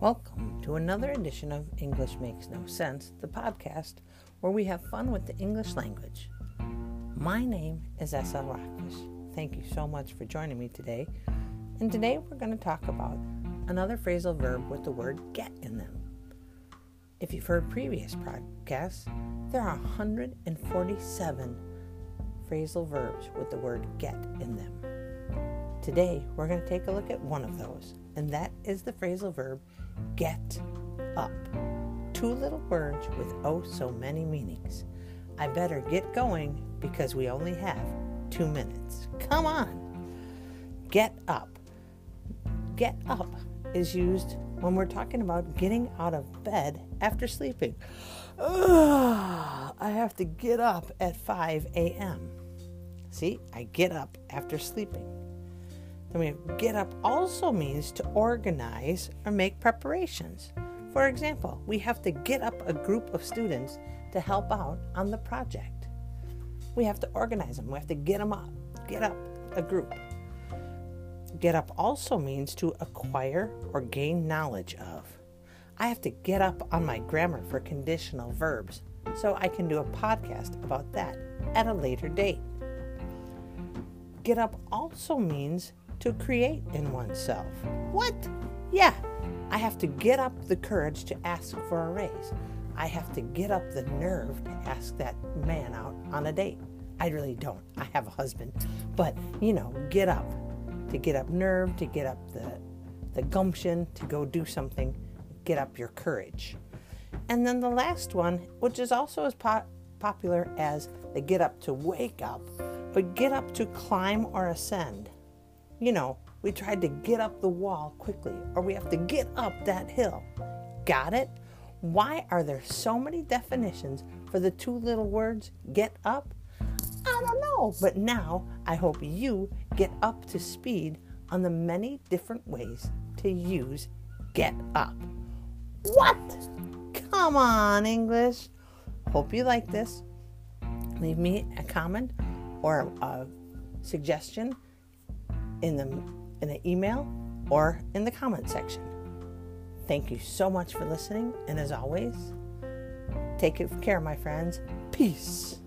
Welcome to another edition of English Makes No Sense, the podcast where we have fun with the English language. My name is S.L. Rockfish. Thank you so much for joining me today. And today we're going to talk about another phrasal verb with the word get in them. If you've heard previous podcasts, there are 147 phrasal verbs with the word get in them. Today, we're going to take a look at one of those, and that is the phrasal verb get up. Two little words with oh so many meanings. I better get going because we only have two minutes. Come on! Get up. Get up is used when we're talking about getting out of bed after sleeping. Ugh, I have to get up at 5 a.m. See, I get up after sleeping. We have get up also means to organize or make preparations. For example, we have to get up a group of students to help out on the project. We have to organize them. We have to get them up. Get up a group. Get up also means to acquire or gain knowledge of. I have to get up on my grammar for conditional verbs so I can do a podcast about that at a later date. Get up also means to create in oneself. What? Yeah, I have to get up the courage to ask for a raise. I have to get up the nerve to ask that man out on a date. I really don't. I have a husband. But, you know, get up. To get up nerve, to get up the, the gumption to go do something, get up your courage. And then the last one, which is also as po- popular as the get up to wake up, but get up to climb or ascend. You know, we tried to get up the wall quickly, or we have to get up that hill. Got it? Why are there so many definitions for the two little words get up? I don't know, but now I hope you get up to speed on the many different ways to use get up. What? Come on, English. Hope you like this. Leave me a comment or a suggestion in the in an email or in the comment section. Thank you so much for listening, and as always, take care, my friends. Peace.